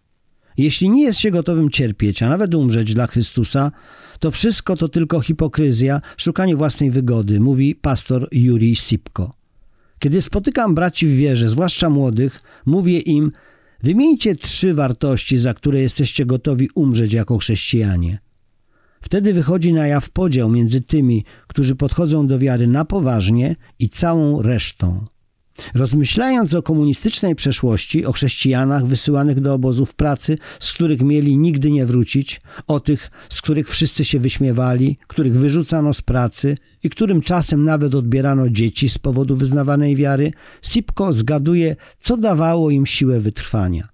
Jeśli nie jest się gotowym cierpieć, a nawet umrzeć dla Chrystusa, to wszystko to tylko hipokryzja, szukanie własnej wygody, mówi pastor Juri Sipko. Kiedy spotykam braci w wierze, zwłaszcza młodych, mówię im: Wymieńcie trzy wartości, za które jesteście gotowi umrzeć jako chrześcijanie. Wtedy wychodzi na jaw podział między tymi, którzy podchodzą do wiary na poważnie i całą resztą. Rozmyślając o komunistycznej przeszłości, o chrześcijanach wysyłanych do obozów pracy, z których mieli nigdy nie wrócić, o tych, z których wszyscy się wyśmiewali, których wyrzucano z pracy i którym czasem nawet odbierano dzieci z powodu wyznawanej wiary, Sipko zgaduje, co dawało im siłę wytrwania.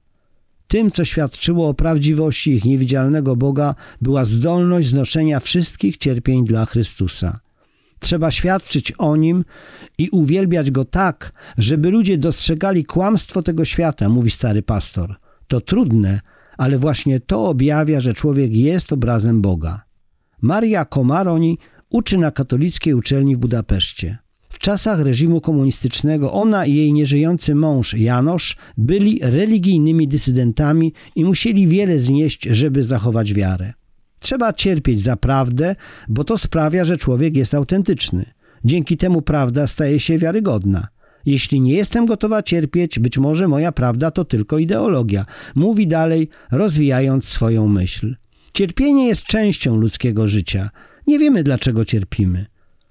Tym, co świadczyło o prawdziwości ich niewidzialnego Boga, była zdolność znoszenia wszystkich cierpień dla Chrystusa. Trzeba świadczyć o nim i uwielbiać go tak, żeby ludzie dostrzegali kłamstwo tego świata, mówi stary pastor. To trudne, ale właśnie to objawia, że człowiek jest obrazem Boga. Maria Komaroni uczy na katolickiej uczelni w Budapeszcie. W czasach reżimu komunistycznego ona i jej nieżyjący mąż Janosz byli religijnymi dysydentami i musieli wiele znieść, żeby zachować wiarę. Trzeba cierpieć za prawdę, bo to sprawia, że człowiek jest autentyczny. Dzięki temu prawda staje się wiarygodna. Jeśli nie jestem gotowa cierpieć, być może moja prawda to tylko ideologia. Mówi dalej, rozwijając swoją myśl. Cierpienie jest częścią ludzkiego życia. Nie wiemy dlaczego cierpimy,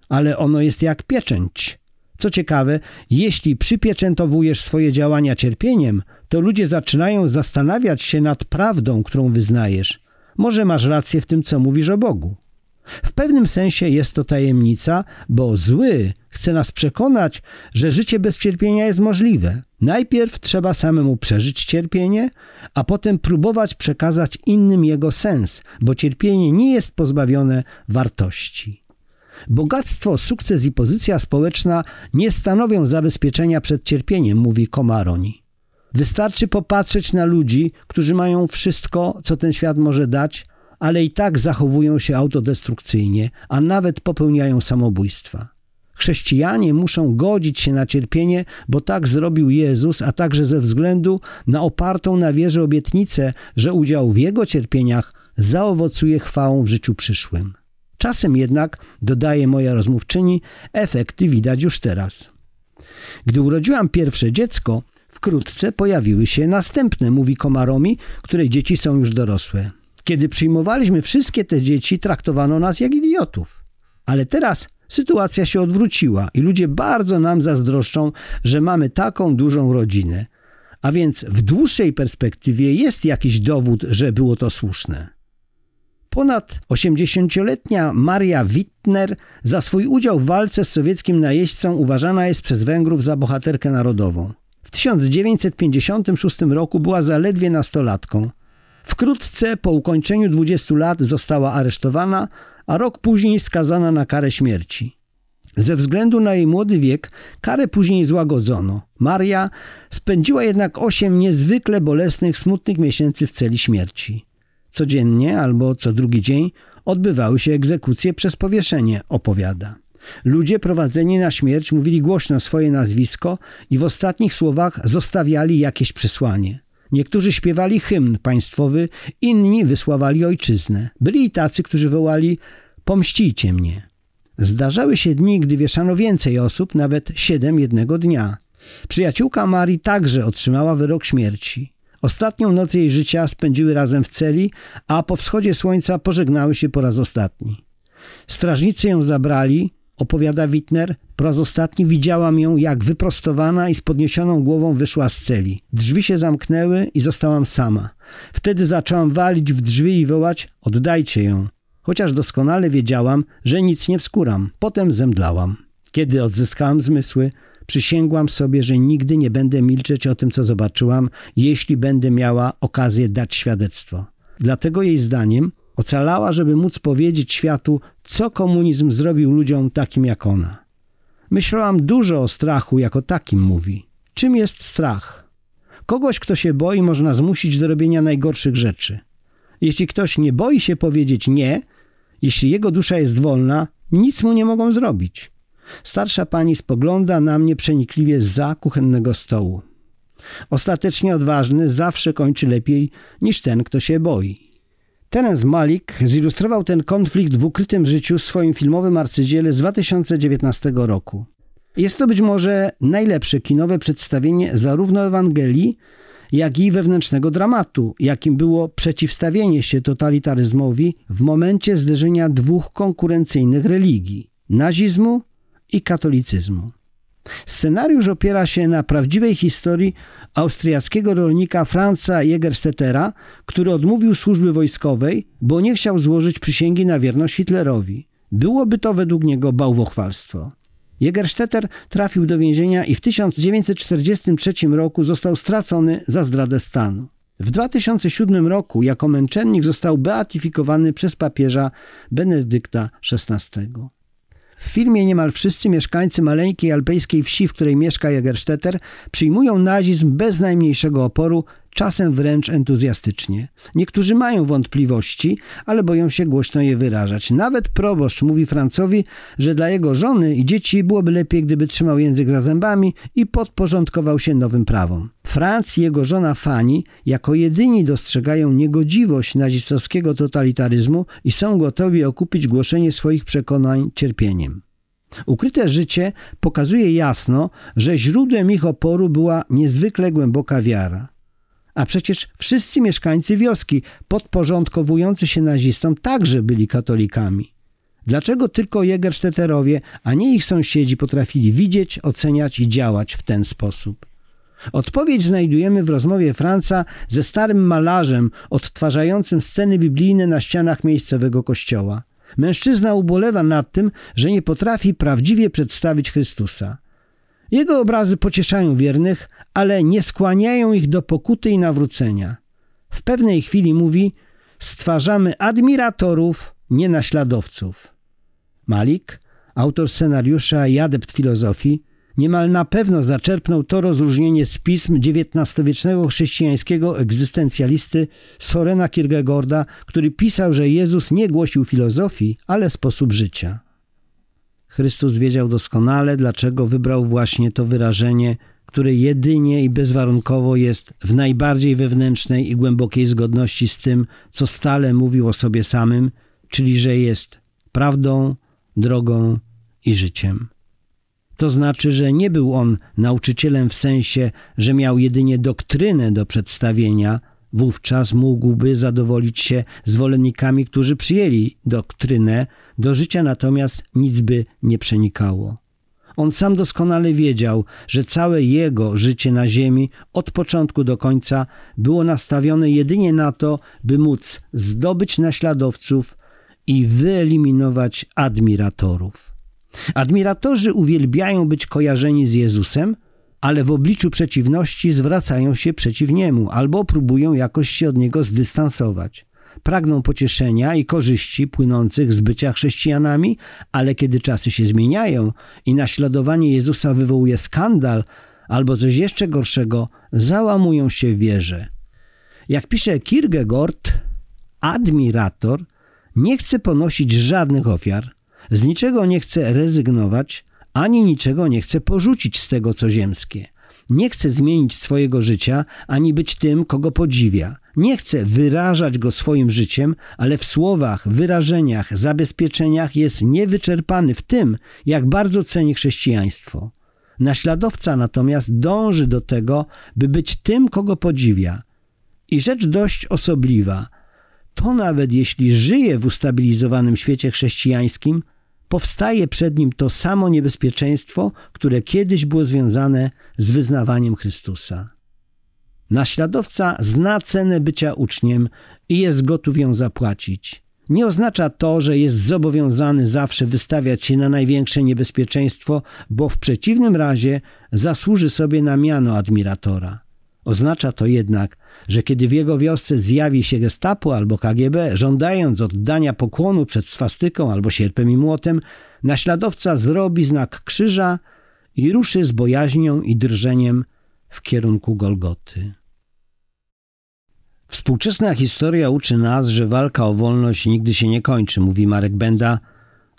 ale ono jest jak pieczęć. Co ciekawe, jeśli przypieczętowujesz swoje działania cierpieniem, to ludzie zaczynają zastanawiać się nad prawdą, którą wyznajesz. Może masz rację w tym, co mówisz o Bogu. W pewnym sensie jest to tajemnica, bo zły chce nas przekonać, że życie bez cierpienia jest możliwe. Najpierw trzeba samemu przeżyć cierpienie, a potem próbować przekazać innym jego sens, bo cierpienie nie jest pozbawione wartości. Bogactwo, sukces i pozycja społeczna nie stanowią zabezpieczenia przed cierpieniem, mówi Komaroni. Wystarczy popatrzeć na ludzi, którzy mają wszystko, co ten świat może dać, ale i tak zachowują się autodestrukcyjnie, a nawet popełniają samobójstwa. Chrześcijanie muszą godzić się na cierpienie, bo tak zrobił Jezus, a także ze względu na opartą na wierze obietnicę, że udział w Jego cierpieniach zaowocuje chwałą w życiu przyszłym. Czasem jednak, dodaje moja rozmówczyni, efekty widać już teraz. Gdy urodziłam pierwsze dziecko, wkrótce pojawiły się następne, mówi Komaromi, której dzieci są już dorosłe. Kiedy przyjmowaliśmy wszystkie te dzieci, traktowano nas jak idiotów. Ale teraz sytuacja się odwróciła i ludzie bardzo nam zazdroszczą, że mamy taką dużą rodzinę. A więc w dłuższej perspektywie jest jakiś dowód, że było to słuszne. Ponad 80-letnia Maria Wittner za swój udział w walce z sowieckim najeźdźcą uważana jest przez Węgrów za bohaterkę narodową. W 1956 roku była zaledwie nastolatką. Wkrótce po ukończeniu 20 lat została aresztowana, a rok później skazana na karę śmierci. Ze względu na jej młody wiek karę później złagodzono. Maria spędziła jednak osiem niezwykle bolesnych, smutnych miesięcy w celi śmierci. Codziennie albo co drugi dzień odbywały się egzekucje przez powieszenie, opowiada. Ludzie prowadzeni na śmierć mówili głośno swoje nazwisko i w ostatnich słowach zostawiali jakieś przesłanie. Niektórzy śpiewali hymn państwowy, inni wysławali ojczyznę. Byli i tacy, którzy wołali: Pomścijcie mnie. Zdarzały się dni, gdy wieszano więcej osób, nawet siedem jednego dnia. Przyjaciółka Marii także otrzymała wyrok śmierci. Ostatnią noc jej życia spędziły razem w celi, a po wschodzie słońca pożegnały się po raz ostatni. Strażnicy ją zabrali, opowiada Wittner, po raz ostatni widziałam ją, jak wyprostowana i z podniesioną głową wyszła z celi. Drzwi się zamknęły i zostałam sama. Wtedy zaczęłam walić w drzwi i wołać: Oddajcie ją. Chociaż doskonale wiedziałam, że nic nie wskuram. Potem zemdlałam. Kiedy odzyskałam zmysły, przysięgłam sobie, że nigdy nie będę milczeć o tym, co zobaczyłam, jeśli będę miała okazję dać świadectwo. Dlatego jej zdaniem ocalała, żeby móc powiedzieć światu, co komunizm zrobił ludziom takim jak ona. Myślałam dużo o strachu jako takim, mówi. Czym jest strach? Kogoś, kto się boi, można zmusić do robienia najgorszych rzeczy. Jeśli ktoś nie boi się powiedzieć nie, jeśli jego dusza jest wolna, nic mu nie mogą zrobić. Starsza pani spogląda na mnie przenikliwie za kuchennego stołu. Ostatecznie odważny zawsze kończy lepiej niż ten, kto się boi. Terence Malik zilustrował ten konflikt w ukrytym życiu w swoim filmowym arcydziele z 2019 roku. Jest to być może najlepsze kinowe przedstawienie zarówno Ewangelii, jak i wewnętrznego dramatu, jakim było przeciwstawienie się totalitaryzmowi w momencie zderzenia dwóch konkurencyjnych religii nazizmu i katolicyzmu. Scenariusz opiera się na prawdziwej historii austriackiego rolnika Franza Jägerstetera, który odmówił służby wojskowej, bo nie chciał złożyć przysięgi na wierność Hitlerowi. Byłoby to według niego bałwochwalstwo. Jägerstetter trafił do więzienia i w 1943 roku został stracony za zdradę stanu. W 2007 roku jako męczennik został beatyfikowany przez papieża Benedykta XVI. W filmie niemal wszyscy mieszkańcy maleńkiej alpejskiej wsi, w której mieszka Jagerstetter, przyjmują nazizm bez najmniejszego oporu, czasem wręcz entuzjastycznie. Niektórzy mają wątpliwości, ale boją się głośno je wyrażać. Nawet proboszcz mówi Francowi, że dla jego żony i dzieci byłoby lepiej, gdyby trzymał język za zębami i podporządkował się nowym prawom. Franc i jego żona Fanny jako jedyni dostrzegają niegodziwość nazistowskiego totalitaryzmu i są gotowi okupić głoszenie swoich przekonań cierpieniem. Ukryte życie pokazuje jasno, że źródłem ich oporu była niezwykle głęboka wiara. A przecież wszyscy mieszkańcy wioski podporządkowujący się nazistom także byli katolikami. Dlaczego tylko Jägerstetterowie, a nie ich sąsiedzi potrafili widzieć, oceniać i działać w ten sposób? Odpowiedź znajdujemy w rozmowie Franca ze starym malarzem odtwarzającym sceny biblijne na ścianach miejscowego kościoła. Mężczyzna ubolewa nad tym, że nie potrafi prawdziwie przedstawić Chrystusa. Jego obrazy pocieszają wiernych, ale nie skłaniają ich do pokuty i nawrócenia. W pewnej chwili mówi: Stwarzamy admiratorów, nie naśladowców. Malik, autor scenariusza i adept filozofii, niemal na pewno zaczerpnął to rozróżnienie z pism XIX-wiecznego chrześcijańskiego egzystencjalisty Sorena Kierkegaarda, który pisał, że Jezus nie głosił filozofii, ale sposób życia. Chrystus wiedział doskonale, dlaczego wybrał właśnie to wyrażenie, które jedynie i bezwarunkowo jest w najbardziej wewnętrznej i głębokiej zgodności z tym, co stale mówił o sobie samym, czyli że jest prawdą, drogą i życiem. To znaczy, że nie był on nauczycielem w sensie, że miał jedynie doktrynę do przedstawienia, wówczas mógłby zadowolić się zwolennikami, którzy przyjęli doktrynę, do życia natomiast nic by nie przenikało. On sam doskonale wiedział, że całe jego życie na ziemi od początku do końca było nastawione jedynie na to, by móc zdobyć naśladowców i wyeliminować admiratorów. Admiratorzy uwielbiają być kojarzeni z Jezusem, ale w obliczu przeciwności zwracają się przeciw niemu albo próbują jakoś się od niego zdystansować. Pragną pocieszenia i korzyści płynących z bycia chrześcijanami, ale kiedy czasy się zmieniają i naśladowanie Jezusa wywołuje skandal albo coś jeszcze gorszego, załamują się w wierze. Jak pisze Kierkegaard, admirator nie chce ponosić żadnych ofiar, z niczego nie chce rezygnować, ani niczego nie chce porzucić z tego, co ziemskie. Nie chce zmienić swojego życia, ani być tym, kogo podziwia. Nie chce wyrażać go swoim życiem, ale w słowach, wyrażeniach, zabezpieczeniach jest niewyczerpany w tym, jak bardzo ceni chrześcijaństwo. Naśladowca natomiast dąży do tego, by być tym, kogo podziwia. I rzecz dość osobliwa. To nawet jeśli żyje w ustabilizowanym świecie chrześcijańskim, powstaje przed nim to samo niebezpieczeństwo, które kiedyś było związane z wyznawaniem Chrystusa. Naśladowca zna cenę bycia uczniem i jest gotów ją zapłacić. Nie oznacza to, że jest zobowiązany zawsze wystawiać się na największe niebezpieczeństwo, bo w przeciwnym razie zasłuży sobie na miano admiratora. Oznacza to jednak, że kiedy w jego wiosce zjawi się gestapo albo KGB, żądając oddania pokłonu przed swastyką albo sierpem i młotem, naśladowca zrobi znak krzyża i ruszy z bojaźnią i drżeniem w kierunku Golgoty. Współczesna historia uczy nas, że walka o wolność nigdy się nie kończy, mówi Marek Benda,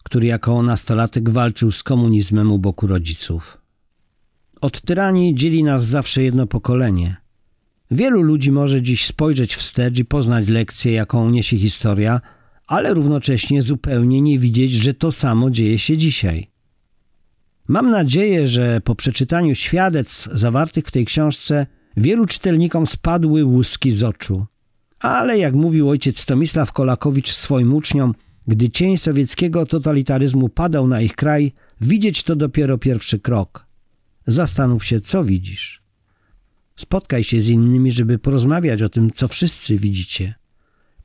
który jako nastolatek walczył z komunizmem u boku rodziców. Od tyranii dzieli nas zawsze jedno pokolenie. Wielu ludzi może dziś spojrzeć wstecz i poznać lekcję, jaką niesie historia, ale równocześnie zupełnie nie widzieć, że to samo dzieje się dzisiaj. Mam nadzieję, że po przeczytaniu świadectw zawartych w tej książce wielu czytelnikom spadły łuski z oczu. Ale jak mówił ojciec Tomisław Kolakowicz swoim uczniom, gdy cień sowieckiego totalitaryzmu padał na ich kraj, widzieć to dopiero pierwszy krok – Zastanów się, co widzisz. Spotkaj się z innymi, żeby porozmawiać o tym, co wszyscy widzicie.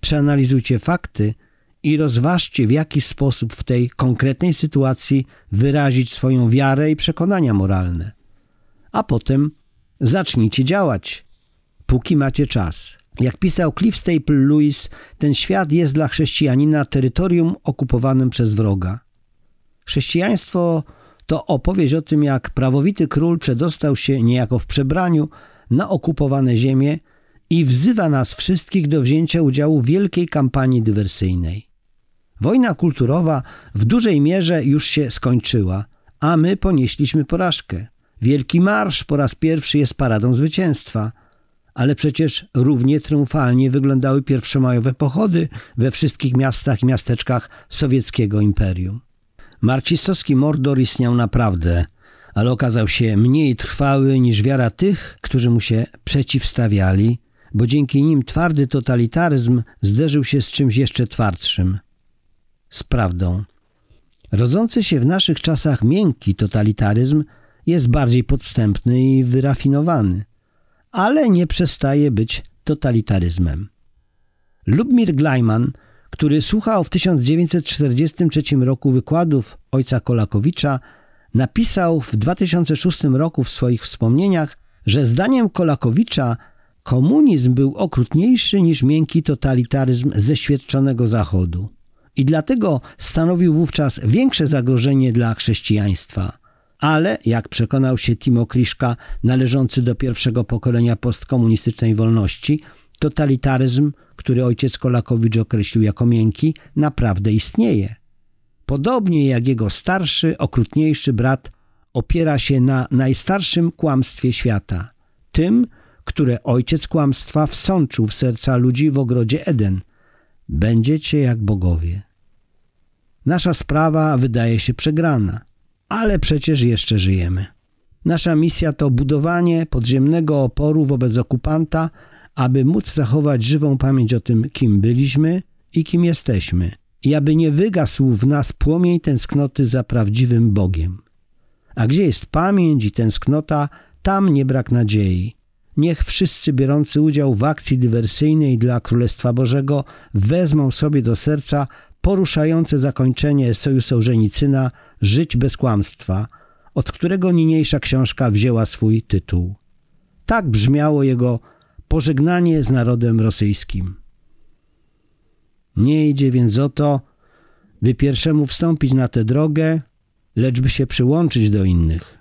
Przeanalizujcie fakty i rozważcie, w jaki sposób w tej konkretnej sytuacji wyrazić swoją wiarę i przekonania moralne. A potem zacznijcie działać, póki macie czas. Jak pisał Cliff Staple Lewis, ten świat jest dla chrześcijanina terytorium okupowanym przez wroga. Chrześcijaństwo to opowieść o tym, jak prawowity król przedostał się niejako w przebraniu na okupowane ziemie i wzywa nas wszystkich do wzięcia udziału w wielkiej kampanii dywersyjnej. Wojna kulturowa w dużej mierze już się skończyła, a my ponieśliśmy porażkę. Wielki Marsz po raz pierwszy jest paradą zwycięstwa, ale przecież równie triumfalnie wyglądały pierwszomajowe pochody we wszystkich miastach i miasteczkach sowieckiego imperium. Marcistowski Mordor istniał naprawdę, ale okazał się mniej trwały niż wiara tych, którzy mu się przeciwstawiali, bo dzięki nim twardy totalitaryzm zderzył się z czymś jeszcze twardszym z prawdą. Rodzący się w naszych czasach miękki totalitaryzm jest bardziej podstępny i wyrafinowany, ale nie przestaje być totalitaryzmem. Lubmir Glajman który słuchał w 1943 roku wykładów ojca Kolakowicza, napisał w 2006 roku w swoich wspomnieniach, że zdaniem Kolakowicza komunizm był okrutniejszy niż miękki totalitaryzm ze świadczonego Zachodu i dlatego stanowił wówczas większe zagrożenie dla chrześcijaństwa. Ale, jak przekonał się Timo Kriszka, należący do pierwszego pokolenia postkomunistycznej wolności, totalitaryzm, który ojciec Kolakowicz określił jako miękki, naprawdę istnieje. Podobnie jak jego starszy, okrutniejszy brat opiera się na najstarszym kłamstwie świata, tym, które ojciec kłamstwa wsączył w serca ludzi w ogrodzie Eden. Będziecie jak bogowie. Nasza sprawa wydaje się przegrana, ale przecież jeszcze żyjemy. Nasza misja to budowanie podziemnego oporu wobec okupanta, aby móc zachować żywą pamięć o tym, kim byliśmy i kim jesteśmy, i aby nie wygasł w nas płomień tęsknoty za prawdziwym Bogiem. A gdzie jest pamięć i tęsknota, tam nie brak nadziei. Niech wszyscy biorący udział w akcji dywersyjnej dla Królestwa Bożego wezmą sobie do serca poruszające zakończenie Soju Sołżenicyna Żyć bez kłamstwa, od którego niniejsza książka wzięła swój tytuł. Tak brzmiało jego pożegnanie z narodem rosyjskim. Nie idzie więc o to, by pierwszemu wstąpić na tę drogę, lecz by się przyłączyć do innych.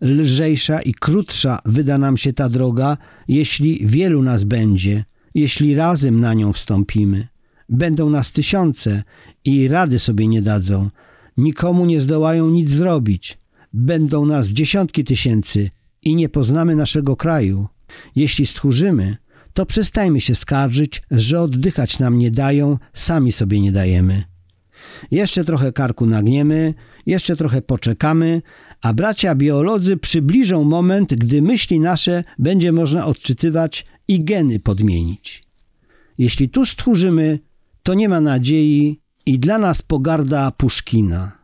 Lżejsza i krótsza wyda nam się ta droga, jeśli wielu nas będzie, jeśli razem na nią wstąpimy. Będą nas tysiące i rady sobie nie dadzą. Nikomu nie zdołają nic zrobić. Będą nas dziesiątki tysięcy i nie poznamy naszego kraju. Jeśli stchórzymy, to przestajmy się skarżyć, że oddychać nam nie dają, sami sobie nie dajemy. Jeszcze trochę karku nagniemy, jeszcze trochę poczekamy, a bracia biolodzy przybliżą moment, gdy myśli nasze będzie można odczytywać i geny podmienić. Jeśli tu stchórzymy, to nie ma nadziei i dla nas pogarda Puszkina.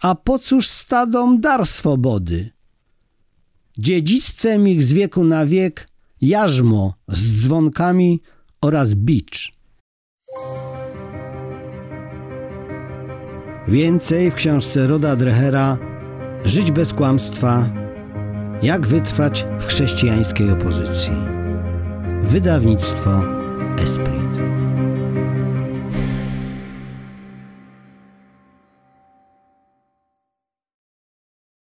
A po cóż stadom dar swobody? Dziedzictwem ich z wieku na wiek jarzmo z dzwonkami oraz bicz. Więcej w książce Roda Drehera Żyć bez kłamstwa Jak wytrwać w chrześcijańskiej opozycji. Wydawnictwo Esprit.